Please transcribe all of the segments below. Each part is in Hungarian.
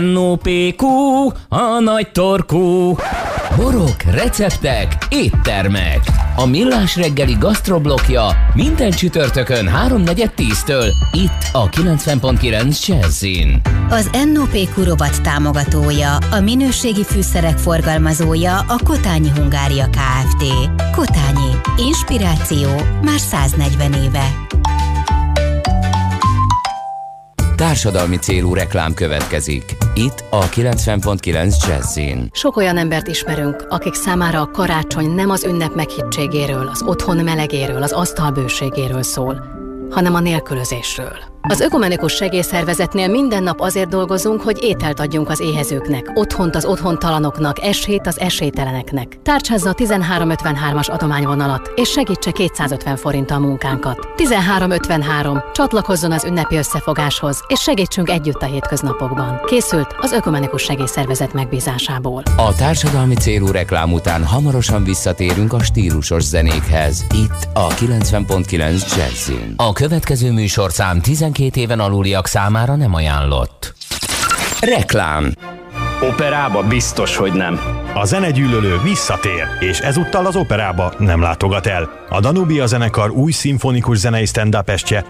NOPQ, a nagy torkú. Borok, receptek, éttermek. A Millás reggeli gasztroblokja minden csütörtökön 3.4.10-től itt a 90.9 Jazzin. Az NOPQ rovat támogatója, a minőségi fűszerek forgalmazója a Kotányi Hungária Kft. Kotányi. Inspiráció már 140 éve. Társadalmi célú reklám következik. Itt a 90.9 Jazzin. Sok olyan embert ismerünk, akik számára a karácsony nem az ünnep meghittségéről, az otthon melegéről, az asztal bőségéről szól, hanem a nélkülözésről. Az Ökumenikus Segélyszervezetnél minden nap azért dolgozunk, hogy ételt adjunk az éhezőknek, otthont az otthontalanoknak, esélyt az esélyteleneknek. Tárcsázza a 1353-as adományvonalat, és segítse 250 forinttal munkánkat. 1353. Csatlakozzon az ünnepi összefogáshoz, és segítsünk együtt a hétköznapokban. Készült az Ökumenikus Segélyszervezet megbízásából. A társadalmi célú reklám után hamarosan visszatérünk a stílusos zenékhez. Itt a 90.9 Jazzin. A következő műsorszám 12 12 éven aluliak számára nem ajánlott. Reklám Operába biztos, hogy nem. A zenegyűlölő visszatér, és ezúttal az operába nem látogat el. A Danubia zenekar új szimfonikus zenei stand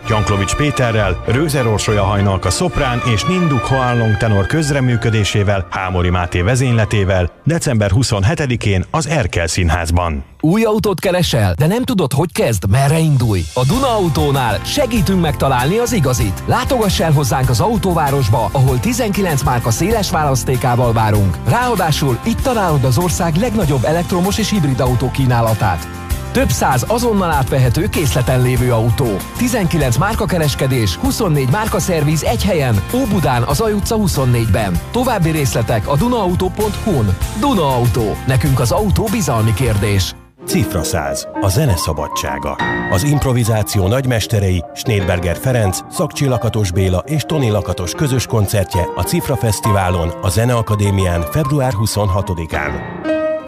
Janklovics Péterrel, Rőzer Orsolya Hajnalka szoprán és Ninduk Hoanlong tenor közreműködésével, Hámori Máté vezényletével december 27-én az Erkel Színházban. Új autót keresel, de nem tudod, hogy kezd, merre indulj? A Duna Autónál segítünk megtalálni az igazit. Látogass el hozzánk az autóvárosba, ahol 19 márka széles választékával várunk. Ráadásul itt találod az ország legnagyobb elektromos és hibrid autó kínálatát. Több száz azonnal átvehető készleten lévő autó. 19 márka kereskedés, 24 márka szerviz egy helyen. Óbudán az Aj utca 24-ben. További részletek a dunaauto.hu-n. Duna Auto. Nekünk az autó bizalmi kérdés. Cifra 100. A zene szabadsága. Az improvizáció nagymesterei Schneidberger Ferenc, Szakcsi Lakatos Béla és Toni Lakatos közös koncertje a Cifra Fesztiválon, a Zeneakadémián február 26-án.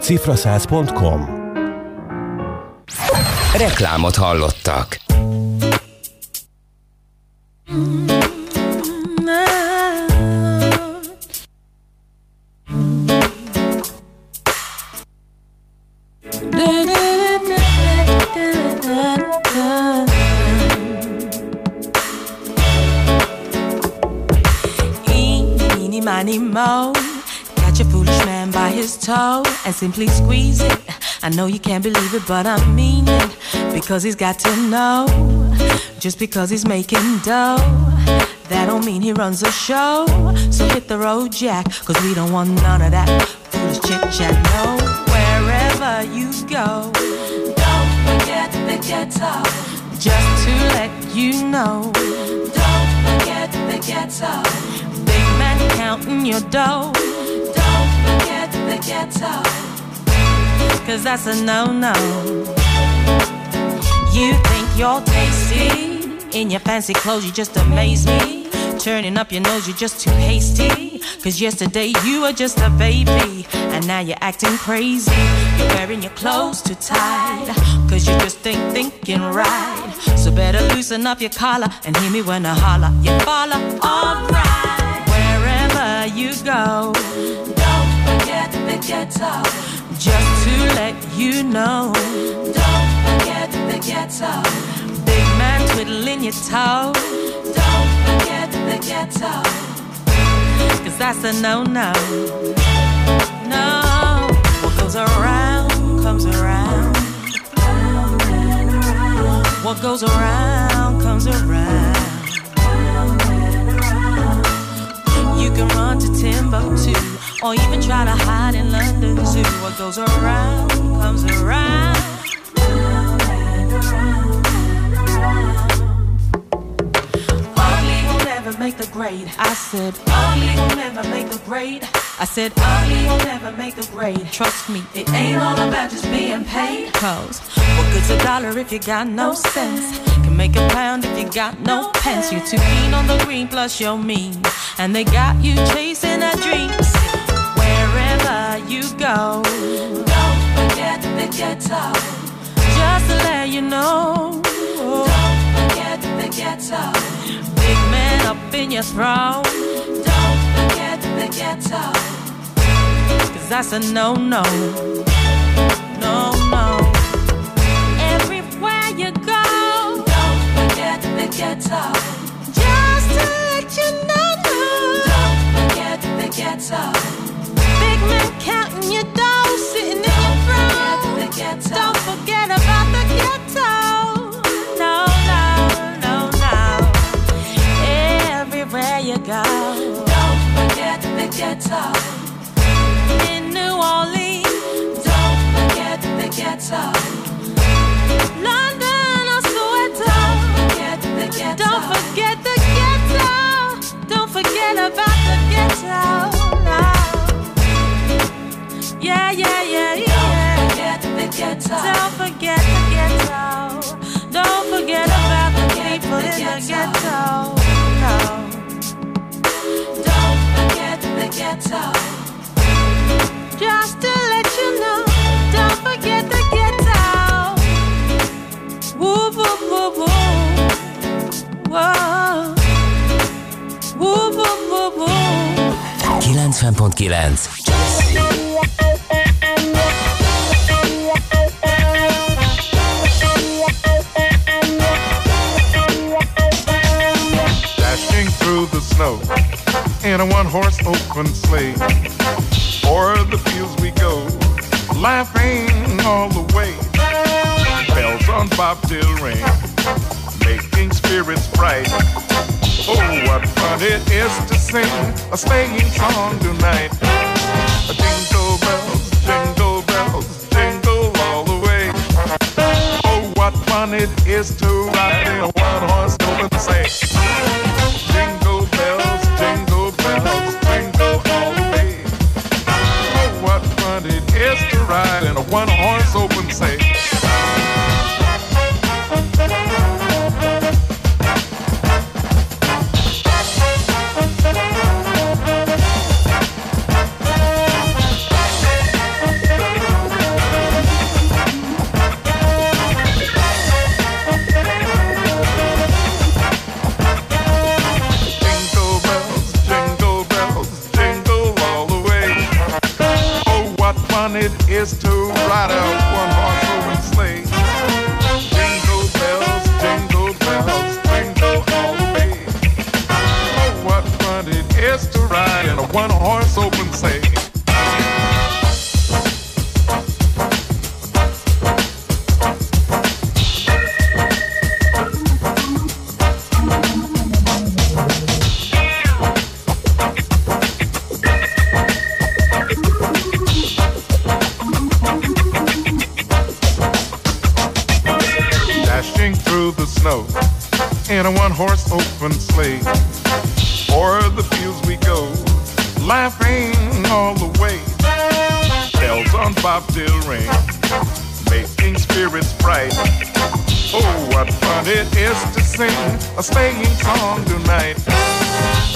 cifra100.com Reklámot hallottak. Eeny, by his toe and simply squeeze it. I know you can't believe it, but I mean it. Because he's got to know. Just because he's making dough. That don't mean he runs a show. So hit the road, Jack. Cause we don't want none of that foolish chit chat. No, wherever you go. Don't forget the ghetto. Just to let you know. Don't forget the ghetto. Big man counting your dough. Ghetto. Cause that's a no no. You think you're tasty. In your fancy clothes, you just amaze me. Turning up your nose, you're just too hasty. Cause yesterday you were just a baby. And now you're acting crazy. You're wearing your clothes too tight. Cause you just ain't thinking right. So better loosen up your collar and hear me when I holler. You follow, alright. Wherever you go, the ghetto. Just to let you know, don't forget the ghetto. Big man twiddling your toe. Don't forget the ghetto. Cause that's a no no. No. What goes around comes around. What goes around comes around. You can run to Timbuktu or even try to What goes around comes around. Will never make the grade. I said, ugly will never make the grade. I said, ugly will never make the grade. Trust me, it ain't all about just being paid. Cause what good's a dollar if you got no sense? Can make a pound if you got no pence. You're too keen on the green, plus you're mean. And they got you chasing that dream. You go, don't forget the ghetto. Just to let you know, don't forget the ghetto. Big man up in your throne, don't forget the ghetto. Cause that's a no no. No, no. Everywhere you go, don't forget the ghetto. Just to let you know, don't forget the ghetto. Big man counting your dough, sitting in your throne. Don't forget about the ghetto. No, no, no, no. Everywhere you go, don't forget the ghetto. Don't forget the ghetto. Don't forget about the people in the ghetto. ghetto. No. Don't forget the ghetto. Just to let you know, don't forget the ghetto. Woo, woo, woo, woo. Whoa. Woo, woo, woo, woo. 90.9 snow in a one-horse open sleigh. O'er the fields we go, laughing all the way. Bells on bobtail ring, making spirits bright. Oh, what fun it is to sing a sleighing song tonight. Jingle bells, jingle bells, jingle all the way. Oh, what fun it is to ride in a one-horse open sleigh. open, say. one horse open. Is to sing a sleighing song tonight.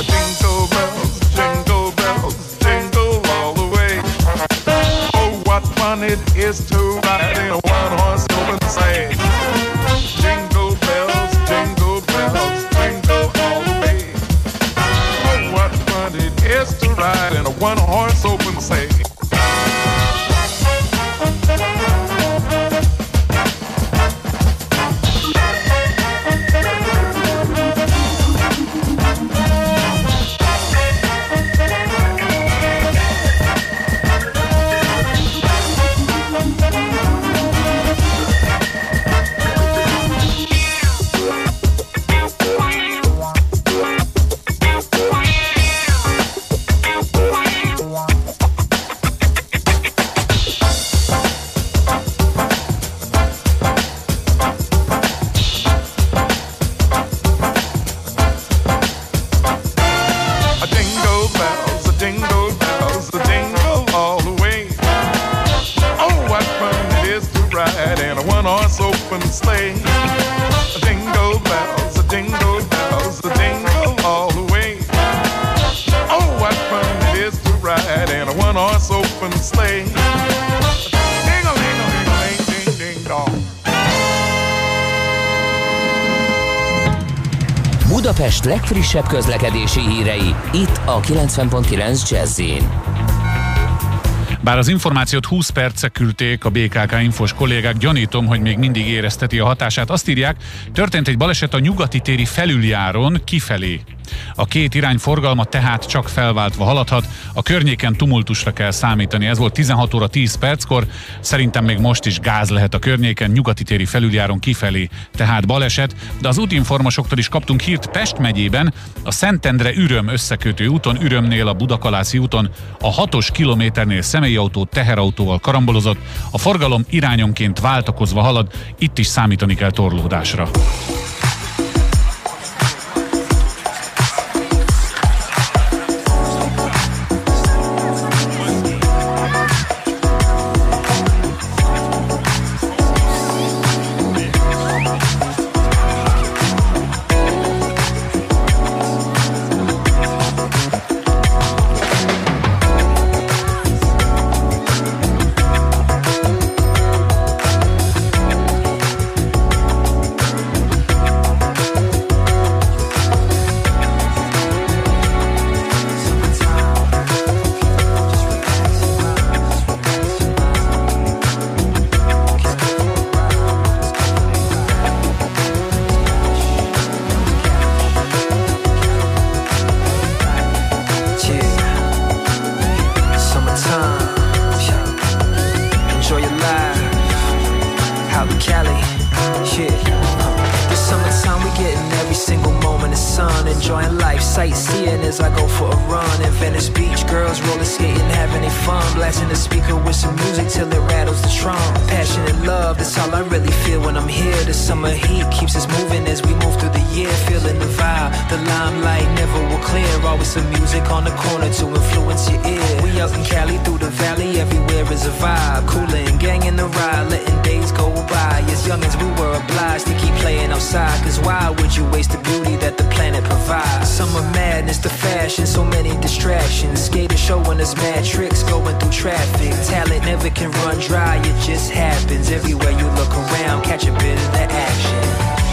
Jingle bells, jingle bells, jingle all the way. Oh, what fun it is to ride in a one-horse open sleigh. Budapest legfrissebb közlekedési hírei, itt a 90.9 jazz Bár az információt 20 perce küldték a BKK infos kollégák, gyanítom, hogy még mindig érezteti a hatását. Azt írják, történt egy baleset a nyugati téri felüljáron kifelé. A két irány forgalma tehát csak felváltva haladhat, a környéken tumultusra kell számítani. Ez volt 16 óra 10 perckor, szerintem még most is gáz lehet a környéken, nyugati téri felüljáron kifelé, tehát baleset, de az útinformosoktól is kaptunk hírt Pest megyében, a Szentendre Üröm összekötő úton, Ürömnél a Budakalászi úton a 6-os kilométernél személyautó teherautóval karambolozott, a forgalom irányonként váltakozva halad, itt is számítani kell torlódásra. Trunk. Passion and love, that's all I really feel when I'm here. The summer heat keeps us moving as we move through the year. Feeling the vibe, the limelight never will clear. Always some music on the corner to influence your ear. We out in Cali through the valley, everywhere is a vibe. Cooling, gang in the ride, letting days go by. As young as we were obliged to keep playing outside. Cause why would you waste the beauty that planet provides? Summer madness, the fashion, so many distractions. Skaters showing us mad tricks, going through traffic. Talent never can run dry, it just happens. Everywhere you look around, catch a bit of the action.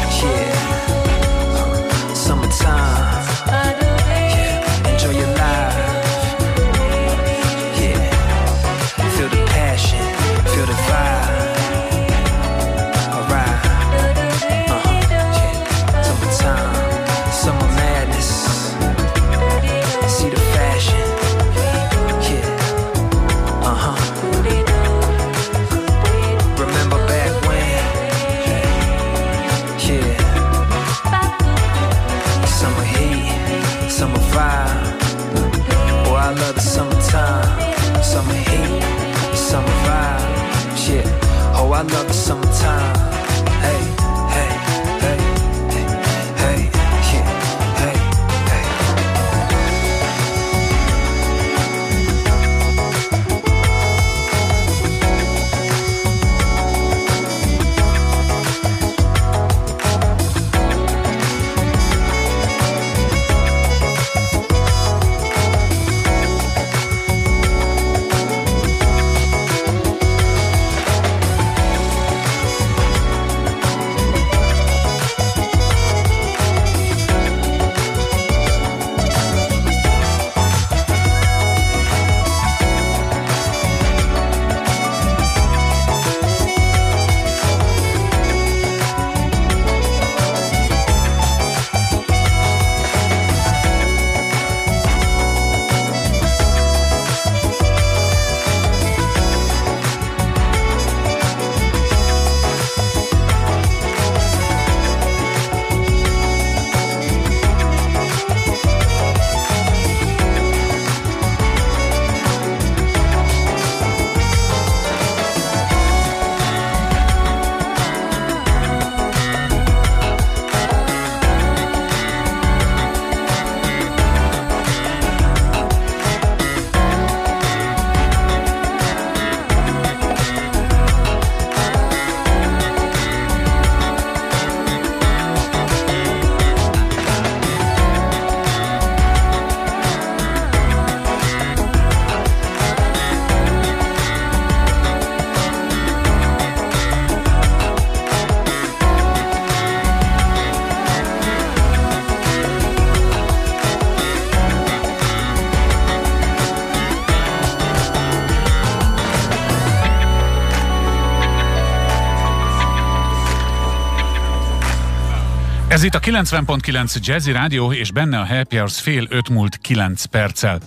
Itt a 90.9 Jazzy Rádió, és benne a Happy Hours fél öt múlt 9 perccel.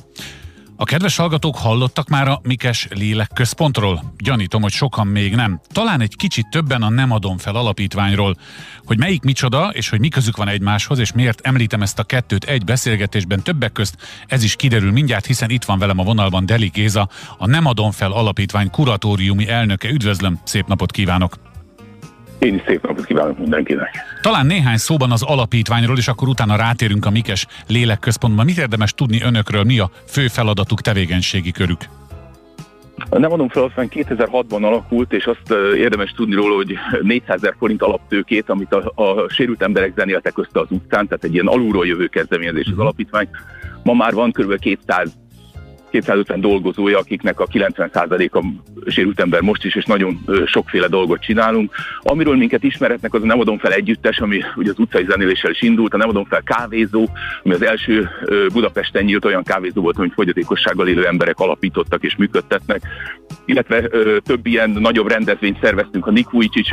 A kedves hallgatók hallottak már a Mikes Lélek Központról? Gyanítom, hogy sokan még nem. Talán egy kicsit többen a Nem adom fel alapítványról. Hogy melyik micsoda, és hogy mi közük van egymáshoz, és miért említem ezt a kettőt egy beszélgetésben többek közt, ez is kiderül mindjárt, hiszen itt van velem a vonalban Deli Géza, a Nem adom fel alapítvány kuratóriumi elnöke. Üdvözlöm, szép napot kívánok! Én is szép napot kívánok mindenkinek. Talán néhány szóban az alapítványról, és akkor utána rátérünk a Mikes Lélekközpontban. Mit érdemes tudni önökről, mi a fő feladatuk, tevékenységi körük? Nem adom fel, aztán 2006-ban alakult, és azt érdemes tudni róla, hogy 400 ezer forint alaptőkét, amit a, a sérült emberek zenéltek össze az utcán, tehát egy ilyen alulról jövő kezdeményezés az alapítvány. Ma már van kb. 200 250 dolgozója, akiknek a 90%-a sérült ember most is, és nagyon sokféle dolgot csinálunk. Amiről minket ismerhetnek, az a Nem adom fel együttes, ami ugye az utcai zenéléssel is indult, a Nem adom fel kávézó, ami az első Budapesten nyílt olyan kávézó volt, amit fogyatékossággal élő emberek alapítottak és működtetnek, illetve több ilyen nagyobb rendezvényt szerveztünk, a Vujicic,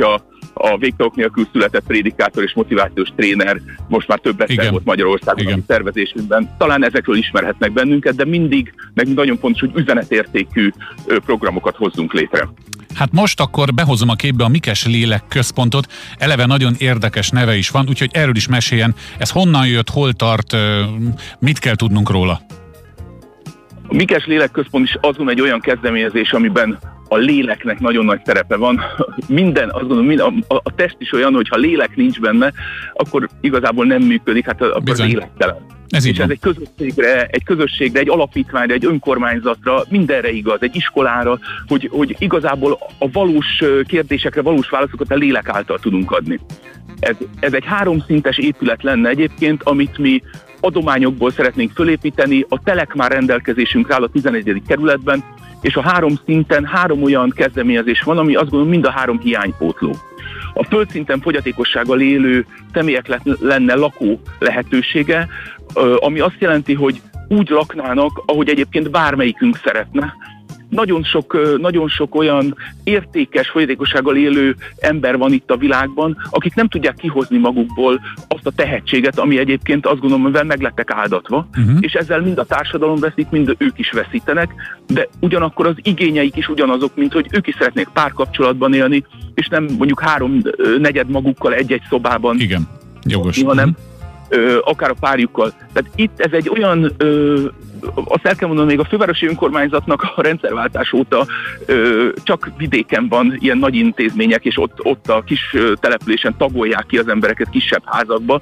a, végtagok nélkül született prédikátor és motivációs tréner, most már több egyszer volt Magyarországon Igen. a szervezésünkben. Talán ezekről ismerhetnek bennünket, de mindig, meg nagyon fontos, hogy üzenetértékű programokat hozzunk létre. Hát most akkor behozom a képbe a Mikes Lélek Központot. Eleve nagyon érdekes neve is van, úgyhogy erről is meséljen. Ez honnan jött, hol tart, mit kell tudnunk róla? A Mikes Lélekközpont is azon egy olyan kezdeményezés, amiben a léleknek nagyon nagy szerepe van. Minden, azt gondolom, mind, a, a test is olyan, hogy ha lélek nincs benne, akkor igazából nem működik, hát akkor Bizony. az élettelen. Ez és ez egy közösségre, egy közösségre, egy alapítványra, egy önkormányzatra, mindenre igaz, egy iskolára, hogy, hogy igazából a valós kérdésekre valós válaszokat a lélek által tudunk adni. Ez, ez egy háromszintes épület lenne egyébként, amit mi adományokból szeretnénk fölépíteni, a telek már rendelkezésünkre áll a 11. kerületben, és a három szinten három olyan kezdeményezés van, ami azt gondolom mind a három hiánypótló. A földszinten fogyatékossággal élő személyek lenne lakó lehetősége, ami azt jelenti, hogy úgy laknának, ahogy egyébként bármelyikünk szeretne, nagyon sok, nagyon sok olyan értékes folyétékossággal élő ember van itt a világban, akik nem tudják kihozni magukból azt a tehetséget, ami egyébként azt gondolom, mivel meglettek áldatva, uh-huh. és ezzel mind a társadalom veszik, mind ők is veszítenek, de ugyanakkor az igényeik is ugyanazok, mint hogy ők is szeretnék párkapcsolatban élni, és nem mondjuk három negyed magukkal egy-egy szobában. Igen, jogos. Hanem uh-huh ö, akár a párjukkal. Tehát itt ez egy olyan, ö, azt el kell mondanom, még a fővárosi önkormányzatnak a rendszerváltás óta ö, csak vidéken van ilyen nagy intézmények, és ott, ott a kis településen tagolják ki az embereket kisebb házakba,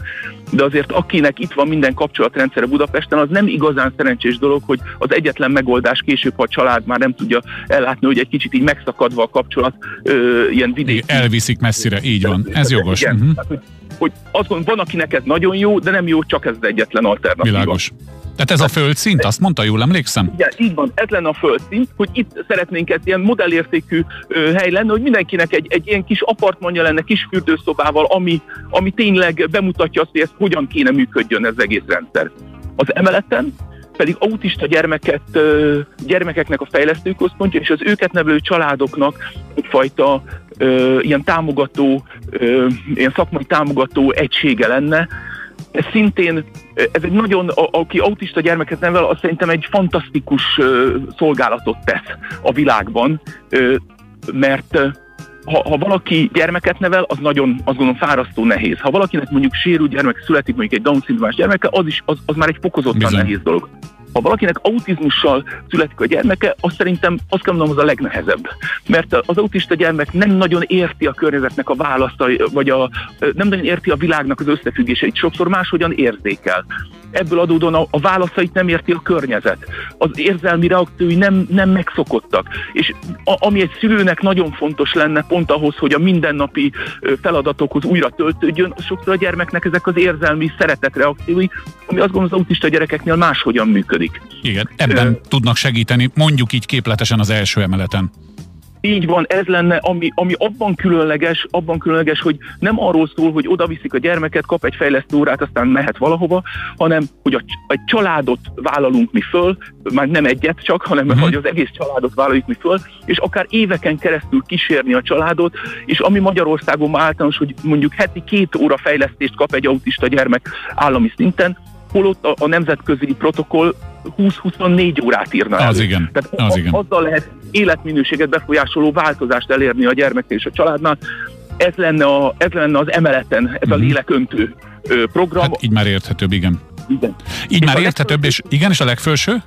de azért akinek itt van minden kapcsolatrendszere Budapesten, az nem igazán szerencsés dolog, hogy az egyetlen megoldás később, ha a család már nem tudja ellátni, hogy egy kicsit így megszakadva a kapcsolat, ö, ilyen vidéki. Elviszik messzire, így van, ez jogos. Igen, uh-huh. Hogy azt mondom, van, akinek ez nagyon jó, de nem jó, csak ez az egyetlen alternatíva. Világos. Tehát ez a földszint, azt mondta, jól emlékszem? Igen, így van, ez lenne a földszint, hogy itt szeretnénk ez ilyen modellértékű ö, hely lenne, hogy mindenkinek egy, egy ilyen kis apartmanja lenne, kis fürdőszobával, ami, ami tényleg bemutatja azt, hogy ez hogyan kéne működjön ez egész rendszer. Az emeleten pedig autista gyermeket, gyermekeknek a fejlesztőközpontja, és az őket nevelő családoknak egyfajta ö, ilyen támogató, ö, ilyen szakmai támogató egysége lenne. Ez szintén, ez egy nagyon, a, aki autista gyermeket nevel, az szerintem egy fantasztikus ö, szolgálatot tesz a világban, ö, mert ha, ha valaki gyermeket nevel, az nagyon, azt gondolom, fárasztó nehéz. Ha valakinek mondjuk sérült gyermek születik, mondjuk egy Down szindrómás gyermeke, az is, az, az már egy fokozottan Bizony. nehéz dolog. Ha valakinek autizmussal születik a gyermeke, azt szerintem azt kell mondanom, az a legnehezebb. Mert az autista gyermek nem nagyon érti a környezetnek a választai, vagy a, nem nagyon érti a világnak az összefüggéseit, sokszor máshogyan érzékel ebből adódóan a, a válaszait nem érti a környezet. Az érzelmi reakciói nem, nem megszokottak. És a, ami egy szülőnek nagyon fontos lenne pont ahhoz, hogy a mindennapi feladatokhoz újra töltődjön, sokszor a gyermeknek ezek az érzelmi szeretet reakciói, ami azt gondolom az autista gyerekeknél máshogyan működik. Igen, ebben Ö, tudnak segíteni, mondjuk így képletesen az első emeleten. Így van, ez lenne, ami, ami abban különleges, abban különleges, hogy nem arról szól, hogy oda viszik a gyermeket, kap egy fejlesztő órát, aztán mehet valahova, hanem hogy a, egy családot vállalunk mi föl, már nem egyet csak, hanem uh-huh. hogy az egész családot vállaljuk mi föl, és akár éveken keresztül kísérni a családot, és ami Magyarországon már általános, hogy mondjuk heti két óra fejlesztést kap egy autista gyermek állami szinten, holott a, a nemzetközi protokoll 20-24 órát írna Az igen, Tehát az a, igen. azzal lehet életminőséget befolyásoló változást elérni a gyermekkel és a családnál. Ez lenne, a, ez lenne az emeleten, ez a Mhm. léleköntő program. Hát így már érthetőbb, igen. Igen. Így És már érthetőbb, és igen, és a legfelső?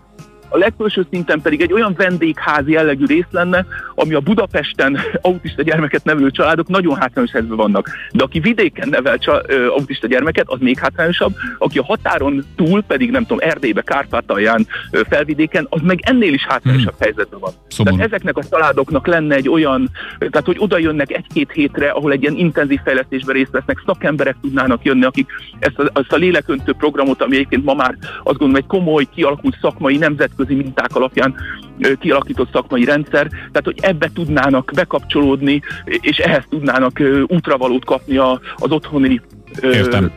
A legfelső szinten pedig egy olyan vendégházi jellegű rész lenne, ami a Budapesten autista gyermeket nevelő családok nagyon hátrányos helyzetben vannak. De aki vidéken nevel autista gyermeket, az még hátrányosabb, aki a határon túl, pedig nem tudom, Erdélybe, Kárpátalján, felvidéken, az meg ennél is hátrányosabb hmm. helyzetben van. Szomorú. Tehát ezeknek a családoknak lenne egy olyan, tehát hogy oda jönnek egy-két hétre, ahol egy ilyen intenzív fejlesztésben részt vesznek, szakemberek tudnának jönni, akik ezt a, ezt a léleköntő programot, ami egyébként ma már azt gondolom egy komoly, kialakult szakmai, nemzetközi minták alapján kialakított szakmai rendszer, tehát hogy ebbe tudnának bekapcsolódni, és ehhez tudnának útravalót kapni az otthoni Értem.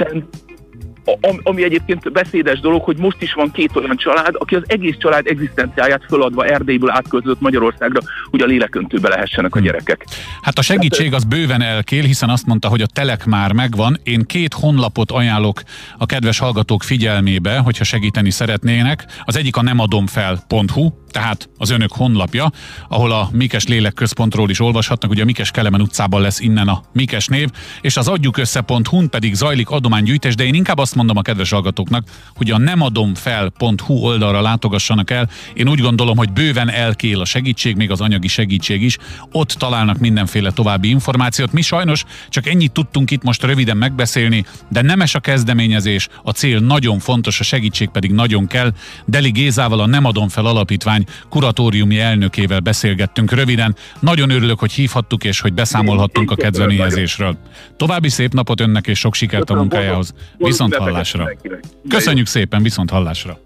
A- ami egyébként beszédes dolog, hogy most is van két olyan család, aki az egész család egzisztenciáját föladva Erdélyből átköltözött Magyarországra, hogy a léleköntőbe lehessenek a gyerekek. Hát a segítség az bőven elkél, hiszen azt mondta, hogy a telek már megvan. Én két honlapot ajánlok a kedves hallgatók figyelmébe, hogyha segíteni szeretnének. Az egyik a nemadomfel.hu, tehát az önök honlapja, ahol a Mikes Lélekközpontról is olvashatnak, ugye a Mikes Kelemen utcában lesz innen a Mikes név, és az adjukössze.hu-n pedig zajlik adománygyűjtés, de én inkább azt mondom a kedves hallgatóknak, hogy a nemadomfel.hu oldalra látogassanak el. Én úgy gondolom, hogy bőven elkél a segítség, még az anyagi segítség is. Ott találnak mindenféle további információt. Mi sajnos csak ennyit tudtunk itt most röviden megbeszélni, de nemes a kezdeményezés, a cél nagyon fontos, a segítség pedig nagyon kell. Deli Gézával a Nem adom fel alapítvány kuratóriumi elnökével beszélgettünk röviden. Nagyon örülök, hogy hívhattuk és hogy beszámolhattunk a kezdeményezésről. További szép napot önnek és sok sikert a munkájához. Viszont hallásra. Köszönjük szépen, viszont hallásra.